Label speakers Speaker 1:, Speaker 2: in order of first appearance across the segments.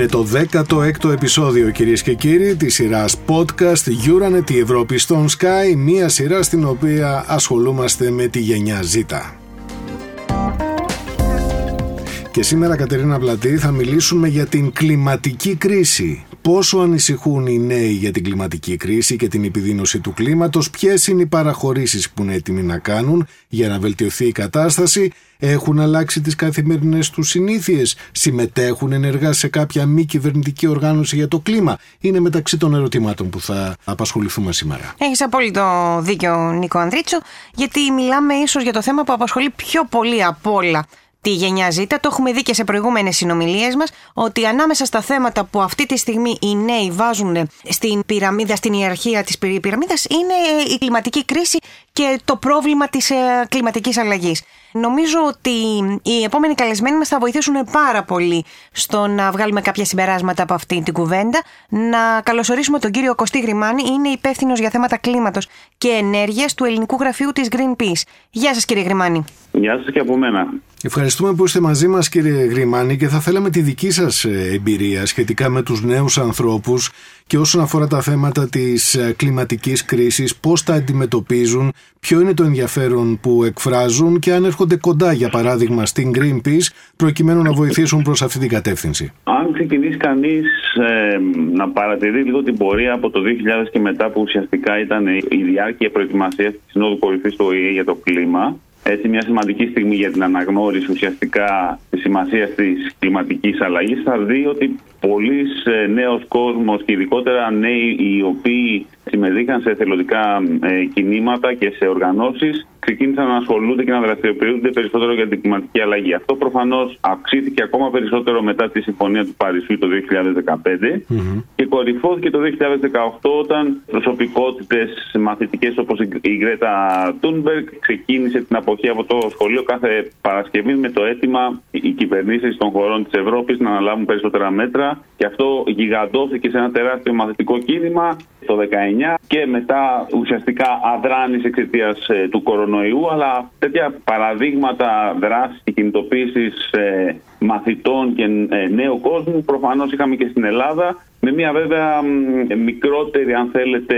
Speaker 1: Είναι το 16ο επεισόδιο κυρίες και κύριοι της σειράς podcast Euronet η Ευρώπη στον Sky, μια σειρά στην οποία ασχολούμαστε με τη γενιά Z. Και σήμερα Κατερίνα Πλατή θα μιλήσουμε για την κλιματική κρίση. Πόσο ανησυχούν οι νέοι για την κλιματική κρίση και την επιδείνωση του κλίματος, ποιες είναι οι παραχωρήσεις που είναι έτοιμοι να κάνουν για να βελτιωθεί η κατάσταση, έχουν αλλάξει τις καθημερινές τους συνήθειες, συμμετέχουν ενεργά σε κάποια μη κυβερνητική οργάνωση για το κλίμα; Είναι μεταξύ των ερωτημάτων που θα απασχοληθούμε σήμερα.
Speaker 2: Έχεις απόλυτο δίκιο, Νίκο Ανδρίτσο, γιατί μιλάμε ίσως για το θέμα που απασχολεί πιο πολύ από όλα τη γενιά ζήτα. Το έχουμε δει και σε προηγούμενες συνομιλίες μας ότι ανάμεσα στα θέματα που αυτή τη στιγμή οι νέοι βάζουν στην πυραμίδα, στην ιεραρχία της πυραμίδας, είναι η κλιματική κρίση και το πρόβλημα της ε, κλιματικής αλλαγής. Νομίζω ότι οι επόμενοι καλεσμένοι μας θα βοηθήσουν πάρα πολύ στο να βγάλουμε κάποια συμπεράσματα από αυτή την κουβέντα. Να καλωσορίσουμε τον κύριο Κωστή Γρημάνη, είναι υπεύθυνος για θέματα κλίματος και ενέργειας του ελληνικού γραφείου της Greenpeace. Γεια σας, κύριε Γρημάνη.
Speaker 3: Γεια σας και από μένα.
Speaker 1: Ευχαριστούμε που είστε μαζί μας κύριε Γρημάνη και θα θέλαμε τη δική σας ε, εμπειρία σχετικά με τους νέους ανθρώπους και όσον αφορά τα θέματα της ε, κλιματικής κρίσης, πώς τα αντιμετωπίζουν, ποιο είναι το ενδιαφέρον που εκφράζουν και αν έρχονται κοντά για παράδειγμα στην Greenpeace προκειμένου να βοηθήσουν προς αυτή την κατεύθυνση.
Speaker 3: Αν ξεκινήσει κανείς ε, να παρατηρεί λίγο την πορεία από το 2000 και μετά που ουσιαστικά ήταν η διάρκεια προετοιμασίας της Συνόδου Κορυφής του ΟΗΕ για το κλίμα έτσι μια σημαντική στιγμή για την αναγνώριση ουσιαστικά της σημασίας της κλιματικής αλλαγής, θα δει ότι πολλοί ε, νέος κόσμος και ειδικότερα νέοι οι οποίοι συμμετείχαν σε εθελοντικά ε, κινήματα και σε οργανώσεις. Ξεκίνησαν να ασχολούνται και να δραστηριοποιούνται περισσότερο για την κλιματική αλλαγή. Αυτό προφανώς αυξήθηκε ακόμα περισσότερο μετά τη Συμφωνία του Παρισιού το 2015 και κορυφώθηκε το 2018 όταν προσωπικότητες μαθητικές όπως η Γκρέτα Τούνμπεργκ ξεκίνησε την αποχή από το σχολείο κάθε Παρασκευή με το αίτημα οι κυβερνήσεις των χωρών της Ευρώπης να αναλάβουν περισσότερα μέτρα. Και αυτό γιγαντώθηκε σε ένα τεράστιο μαθητικό κίνημα το 19 και μετά ουσιαστικά αδράνησε εξαιτίας ε, του κορονοϊού αλλά τέτοια παραδείγματα δράσης και κινητοποίησης ε, μαθητών και ε, νέου κόσμου προφανώς είχαμε και στην Ελλάδα με μια βέβαια μικρότερη αν θέλετε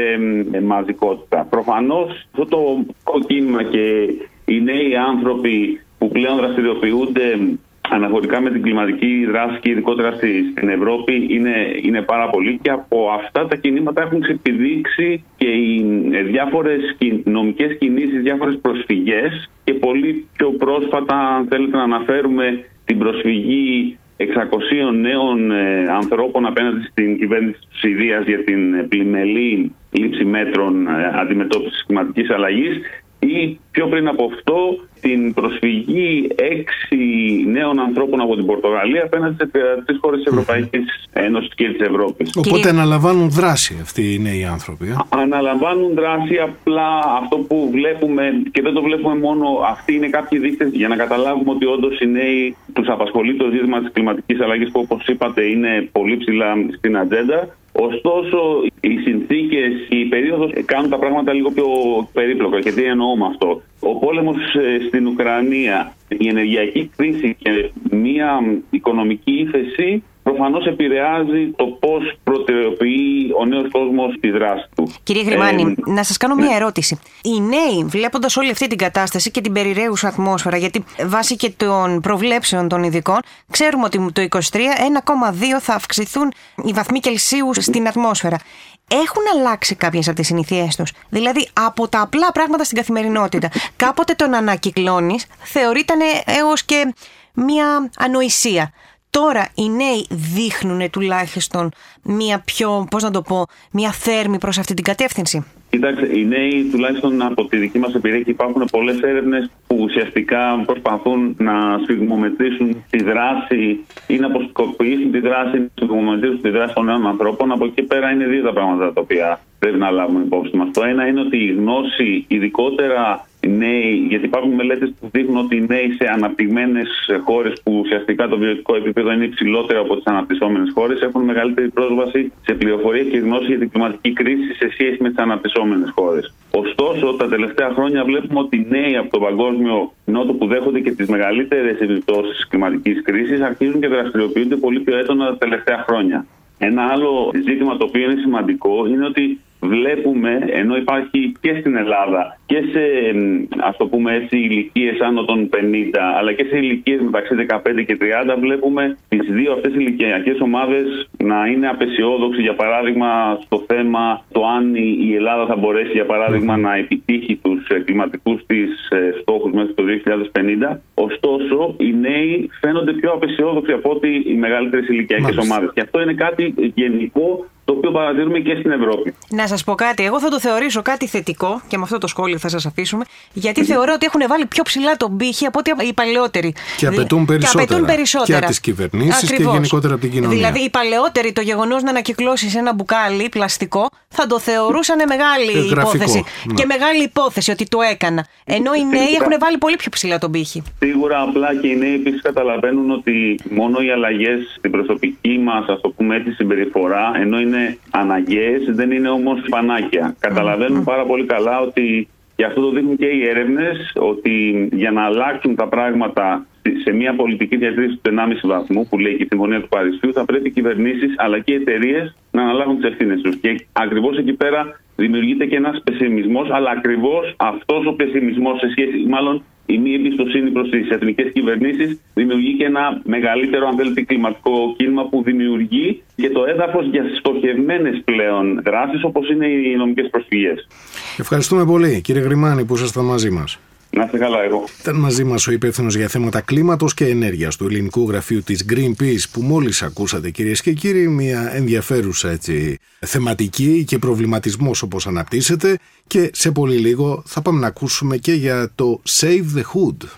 Speaker 3: μαζικότητα. Προφανώς αυτό το κίνημα και οι νέοι άνθρωποι που πλέον δραστηριοποιούνται αναφορικά με την κλιματική δράση και ειδικότερα στην Ευρώπη είναι, είναι πάρα πολύ και από αυτά τα κινήματα έχουν ξεπηδείξει και οι ε, διάφορες νομικές κινήσεις, διάφορες προσφυγές και πολύ πιο πρόσφατα αν θέλετε να αναφέρουμε την προσφυγή 600 νέων ε, ανθρώπων απέναντι στην κυβέρνηση της Συρίας για την πλημελή λήψη μέτρων ε, αντιμετώπισης κλιματικής αλλαγής ή πιο πριν από αυτό την προσφυγή έξι νέων ανθρώπων από την Πορτογαλία απέναντι σε τρει χώρες της Ευρωπαϊκής Ένωσης και της Ευρώπης.
Speaker 1: Οπότε αναλαμβάνουν δράση αυτοί οι νέοι άνθρωποι. Ε;
Speaker 3: Αναλαμβάνουν δράση, απλά αυτό που βλέπουμε και δεν το βλέπουμε μόνο, αυτοί είναι κάποιοι δείκτες για να καταλάβουμε ότι όντως οι νέοι τους απασχολεί το ζήτημα της κλιματικής αλλαγής που όπως είπατε είναι πολύ ψηλά στην ατζέντα. Ωστόσο, οι συνθήκες, η περίοδο κάνουν τα πράγματα λίγο πιο περίπλοκα. Και τι εννοώ με αυτό. Ο πόλεμος ε, στην Ουκρανία, η ενεργειακή κρίση και μια οικονομική ύφεση προφανώς επηρεάζει το πώς προτεραιοποιεί ο νέος κόσμος τη δράση του.
Speaker 2: Κύριε Γρημάνη, ε, να σας κάνω μια ναι. ερώτηση. Οι νέοι, βλέποντας όλη αυτή την κατάσταση και την περιραίουσα ατμόσφαιρα, γιατί βάσει και των προβλέψεων των ειδικών, ξέρουμε ότι το 2023 1,2 θα αυξηθούν οι βαθμοί Κελσίου στην ατμόσφαιρα έχουν αλλάξει κάποιες από τις συνήθειέ τους. Δηλαδή, από τα απλά πράγματα στην καθημερινότητα. Κάποτε τον ανακυκλώνεις, θεωρείται έως και μία ανοησία. Τώρα οι νέοι δείχνουν τουλάχιστον μία πιο, πώς να το πω, μία θέρμη προς αυτή την κατεύθυνση.
Speaker 3: Κοιτάξτε, οι νέοι, τουλάχιστον από τη δική μας εμπειρία, και υπάρχουν πολλές έρευνες που ουσιαστικά προσπαθούν να σφιγμομετρήσουν τη δράση ή να αποσκοπήσουν τη δράση, να σφιγμομετρήσουν τη δράση των νέων ανθρώπων. Από εκεί πέρα είναι δύο τα πράγματα τα οποία πρέπει να λάβουμε υπόψη μας. Το ένα είναι ότι η γνώση, ειδικότερα οι νέοι, γιατί υπάρχουν μελέτες που δείχνουν ότι οι νέοι σε αναπτυγμένες χώρες που ουσιαστικά το βιωτικό επίπεδο είναι υψηλότερο από τις αναπτυσσόμενες χώρες έχουν μεγαλύτερη πρόσβαση σε πληροφορίε και γνώση για την κλιματική κρίση σε σχέση με τις αναπτυσσόμενες χώρες. Ωστόσο, τα τελευταία χρόνια βλέπουμε ότι οι νέοι από τον παγκόσμιο νότο που δέχονται και τις μεγαλύτερες επιπτώσεις της κλιματικής κρίσης αρχίζουν και δραστηριοποιούνται πολύ πιο έντονα τα τελευταία χρόνια. Ένα άλλο ζήτημα το οποίο είναι σημαντικό είναι ότι βλέπουμε, ενώ υπάρχει και στην Ελλάδα και σε ας το πούμε έτσι ηλικίες άνω των 50 αλλά και σε ηλικίες μεταξύ 15 και 30 βλέπουμε τις δύο αυτές ηλικιακές ομάδες να είναι απεσιόδοξοι. Για παράδειγμα στο θέμα το αν η Ελλάδα θα μπορέσει για παράδειγμα να επιτύχει τους κλιματικούς της ε, στόχους μέχρι το 2050 ωστόσο οι νέοι φαίνονται πιο απεσιόδοξοι από ότι οι μεγαλύτερες ηλικιακές ομάδες. Και αυτό είναι κάτι γενικό το οποίο παρατηρούμε και στην Ευρώπη.
Speaker 2: Να σας πω κάτι. Εγώ θα το θεωρήσω κάτι θετικό και με αυτό το σχόλιο θα σας αφήσουμε, γιατί θεωρώ ότι έχουν βάλει πιο ψηλά τον πύχη από ότι οι παλαιότεροι.
Speaker 1: Και απαιτούν περισσότερα. Και, απαιτούν περισσότερα. και από τις κυβερνήσεις και γενικότερα από την κοινωνία.
Speaker 2: Δηλαδή, οι παλαιότεροι το γεγονός να ανακυκλώσει ένα μπουκάλι πλαστικό θα το θεωρούσαν μεγάλη υπόθεση. Ναι. Και μεγάλη υπόθεση ότι το έκανα. Ενώ οι νέοι έχουν βάλει πολύ πιο ψηλά τον πύχη.
Speaker 3: Σίγουρα απλά και οι νέοι επίσης καταλαβαίνουν ότι μόνο οι αλλαγές στην προσωπική μας, ας το πούμε έτσι, συμπεριφορά, ενώ είναι αναγκαίες, δεν είναι όμως πανάκια. Καταλαβαίνουν πάρα πολύ καλά ότι και αυτό το δείχνουν και οι έρευνες, ότι για να αλλάξουν τα πράγματα σε μια πολιτική διατήρηση του 1,5 βαθμού, που λέει και η Συμφωνία του Παρισιού, θα πρέπει οι κυβερνήσεις αλλά και οι εταιρείες να αναλάβουν τις ευθύνες τους. Και ακριβώς εκεί πέρα δημιουργείται και ένας πεσημισμός, αλλά ακριβώς αυτός ο πεσημισμός σε σχέση, μάλλον η μη εμπιστοσύνη προς τις εθνικές κυβερνήσεις δημιουργεί και ένα μεγαλύτερο, αν θέλετε, κλιματικό κίνημα που δημιουργεί και το έδαφος για στοχευμένες πλέον δράσεις όπως είναι οι νομικές προσφυγές.
Speaker 1: Ευχαριστούμε πολύ, κύριε Γρημάνη, που ήσασταν μαζί μας.
Speaker 3: Να είστε καλά, εγώ.
Speaker 1: Ήταν μαζί μας ο υπεύθυνος για θέματα κλίματος και ενέργειας του ελληνικού γραφείου της Greenpeace, που μόλις ακούσατε, κυρίες και κύριοι, μια ενδιαφέρουσα έτσι, θεματική και προβληματισμός όπως αναπτύσσεται. Και σε πολύ λίγο θα πάμε να ακούσουμε και για το Save the Hood.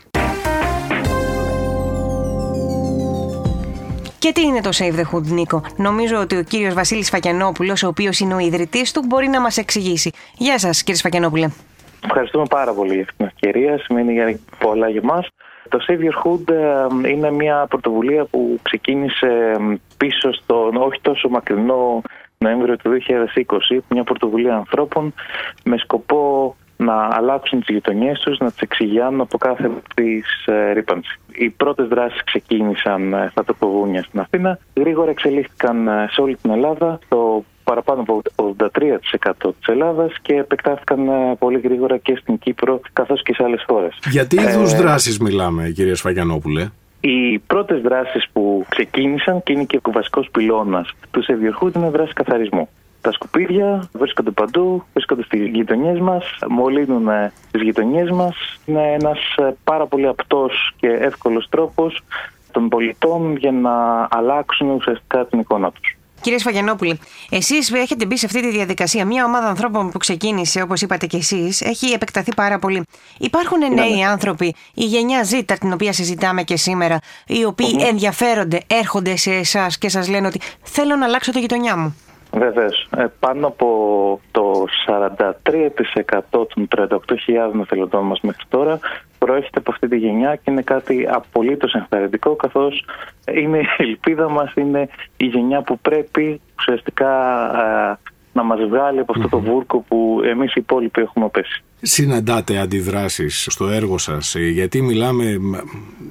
Speaker 2: Και τι είναι το Save the Hood, Νίκο; Νομίζω ότι ο κύριος Βασίλης Φακιανόπουλος, ο οποίος είναι ο ιδρυτής του, μπορεί να μας εξηγήσει. Γεια σας, κύριε Φακιανόπουλε.
Speaker 4: Ευχαριστούμε πάρα πολύ για αυτή την ευκαιρία. Σημαίνει για πολλά για μας. Το Save Your Hood ε, είναι μια πρωτοβουλία που ξεκίνησε πίσω στον όχι τόσο μακρινό Νοέμβριο του 2020, μια πρωτοβουλία ανθρώπων με σκοπό να αλλάξουν τις γειτονιές τους, να τις εξηγιάνουν από κάθε της ε, ρήπανσης. Οι πρώτες δράσεις ξεκίνησαν ε, στα τοπογούνια στην Αθήνα, γρήγορα εξελίχθηκαν σε όλη την Ελλάδα. Το παραπάνω από 83% της Ελλάδας και επεκτάθηκαν ε, πολύ γρήγορα και στην Κύπρο καθώς και σε άλλες χώρες.
Speaker 1: Γιατί είδους ε, δράσεις μιλάμε κύριε Σφαγιανόπουλε;
Speaker 4: Οι πρώτες δράσεις που ξεκίνησαν και είναι και ο βασικός πυλώνας τους Σεβιορχούτ είναι δράση καθαρισμού. Τα σκουπίδια βρίσκονται παντού, βρίσκονται στις γειτονιές μας, μολύνουν ε, τις γειτονιές μας. Είναι ένας ε, πάρα πολύ απτός και εύκολος τρόπος των πολιτών για να αλλάξουν ουσιαστικά την εικόνα τους.
Speaker 2: Κύριε Σφαγιανόπουλη, εσείς έχετε μπει σε αυτή τη διαδικασία. Μια ομάδα ανθρώπων που ξεκίνησε, όπως είπατε και εσείς, έχει επεκταθεί πάρα πολύ. Υπάρχουν ναι. νέοι άνθρωποι, η γενιά Z, την οποία συζητάμε και σήμερα, οι οποίοι ενδιαφέρονται, έρχονται σε εσάς και σας λένε ότι θέλω να αλλάξω το γειτονιά μου.
Speaker 4: Βεβαίως. Ε, πάνω από το 43% των 38.000 εθελοντών μας μέχρι τώρα προέρχεται από αυτή τη γενιά και είναι κάτι απολύτως ενθαρρυντικό καθώς είναι η ελπίδα μας, είναι η γενιά που πρέπει ουσιαστικά να μας βγάλει από αυτό το βούρκο που εμείς οι υπόλοιποι έχουμε πέσει.
Speaker 1: Συναντάτε αντιδράσεις στο έργο σας, ε, γιατί μιλάμε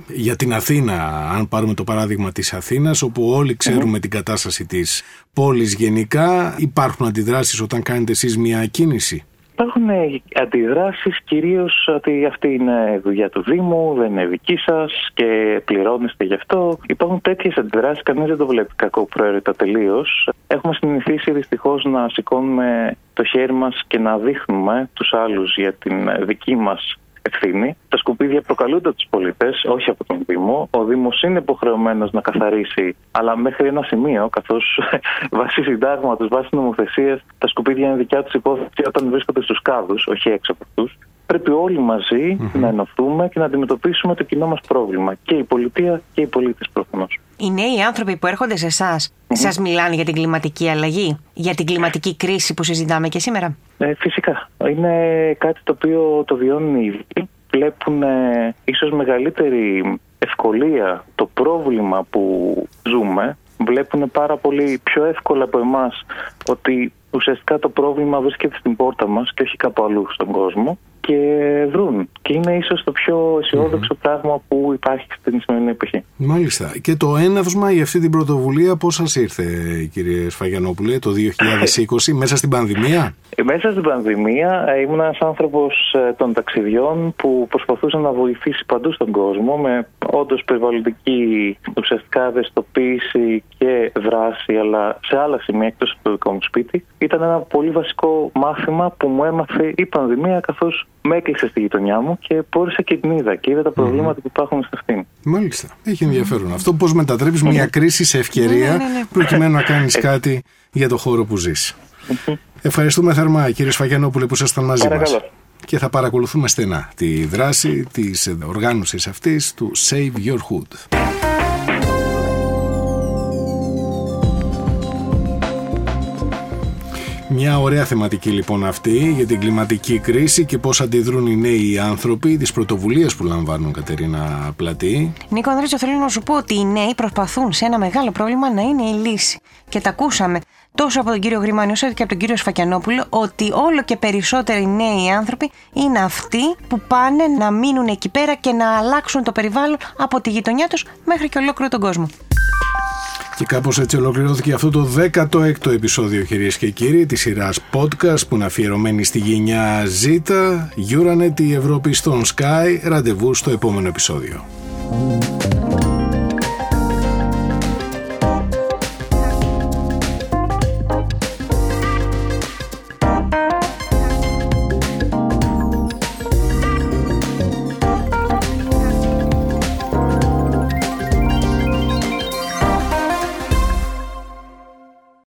Speaker 1: για την Αθήνα, αν πάρουμε το παράδειγμα της Αθήνας, όπου όλοι την κατάσταση της πόλης γενικά. Υπάρχουν αντιδράσεις όταν κάνετε εσείς μια κίνηση;
Speaker 4: Υπάρχουν αντιδράσεις κυρίως ότι αυτή είναι δουλειά του Δήμου, δεν είναι δική σας και πληρώνεστε γι' αυτό. Υπάρχουν τέτοιες αντιδράσεις, κανείς δεν το βλέπει κακό προαίρετα τελείως. Έχουμε συνηθίσει δυστυχώς να σηκώνουμε το χέρι μας και να δείχνουμε τους άλλους για την δική μας ευθύνη. Τα σκουπίδια προκαλούνται από τους πολίτες, όχι από τον Δήμο. Ο Δήμος είναι υποχρεωμένος να καθαρίσει, αλλά μέχρι ένα σημείο, καθώς βάσει συντάγματος, βάσει νομοθεσίας, τα σκουπίδια είναι δικιά τους υπόθεση όταν βρίσκονται στους κάδους, όχι έξω από αυτούς. Πρέπει όλοι να ενωθούμε και να αντιμετωπίσουμε το κοινό μας πρόβλημα. Και η πολιτεία και οι πολίτες προφανώς.
Speaker 2: Οι νέοι άνθρωποι που έρχονται σε εσάς, σας μιλάνε για την κλιματική αλλαγή, για την κλιματική κρίση που συζητάμε και σήμερα;
Speaker 4: Ε, φυσικά. Είναι κάτι το οποίο το βιώνουν οι ίδιοι. Βλέπουν ε, ίσως μεγαλύτερη ευκολία το πρόβλημα που ζούμε. Βλέπουν πάρα πολύ πιο εύκολα από εμάς ότι ουσιαστικά το πρόβλημα βρίσκεται στην πόρτα μας και όχι κάπου αλλού στον κόσμο και βρουν. Και είναι ίσως το πιο αισιοδοξο πράγμα που υπάρχει στην σημερινή εποχή.
Speaker 1: Μάλιστα. Και το έναυσμα για αυτή την πρωτοβουλία πώς σας ήρθε κύριε Σφαγιανόπουλε το 2020 μέσα στην πανδημία;
Speaker 4: Ε, μέσα στην πανδημία ε, ήμουν ένας άνθρωπος ε, των ταξιδιών που προσπαθούσε να βοηθήσει παντού στον κόσμο με όντως περιβαλλοντική ουσιαστικά ευαισθητοποίηση και δράση αλλά σε άλλα σημεία εκτός από το δικό μου σπίτι. Ήταν ένα πολύ βασικό μάθημα που μου έμαθε η πανδημία καθώς με έκλεισε στη γειτονιά μου και πόρισα και την είδα και είδα τα προβλήματα που υπάρχουν σε αυτήν.
Speaker 1: Μάλιστα. Έχει ενδιαφέρον. Αυτό πώς μετατρέπεις μια κρίση σε ευκαιρία
Speaker 2: Ναι, ναι, ναι.
Speaker 1: προκειμένου να κάνεις κάτι για το χώρο που ζεις. Ευχαριστούμε θερμά κύριε Σφαγιανόπουλε που ήσασταν μαζί μας.
Speaker 4: Παρακαλώ.
Speaker 1: Και θα παρακολουθούμε στενά τη δράση της οργάνωσης αυτής του Save Your Hood. Μια ωραία θεματική λοιπόν αυτή για την κλιματική κρίση και πώς αντιδρούν οι νέοι άνθρωποι, τις πρωτοβουλίες που λαμβάνουν Κατερίνα Πλατή.
Speaker 2: Νίκο Ανδρέτσο, θέλω να σου πω ότι οι νέοι προσπαθούν σε ένα μεγάλο πρόβλημα να είναι η λύση. Και τα ακούσαμε τόσο από τον κύριο Γρημάνη όσο και από τον κύριο Σφακιανόπουλο ότι όλο και περισσότεροι νέοι άνθρωποι είναι αυτοί που πάνε να μείνουν εκεί πέρα και να αλλάξουν το περιβάλλον από τη γειτονιά τους μέχρι και ολόκληρο τον κόσμο.
Speaker 1: Και κάπως έτσι ολοκληρώθηκε αυτό το 16ο επεισόδιο κυρίες και κύριοι της σειράς podcast που είναι αφιερωμένη στη γενιά Z, Euronet η Ευρώπη στον Sky, ραντεβού στο επόμενο επεισόδιο.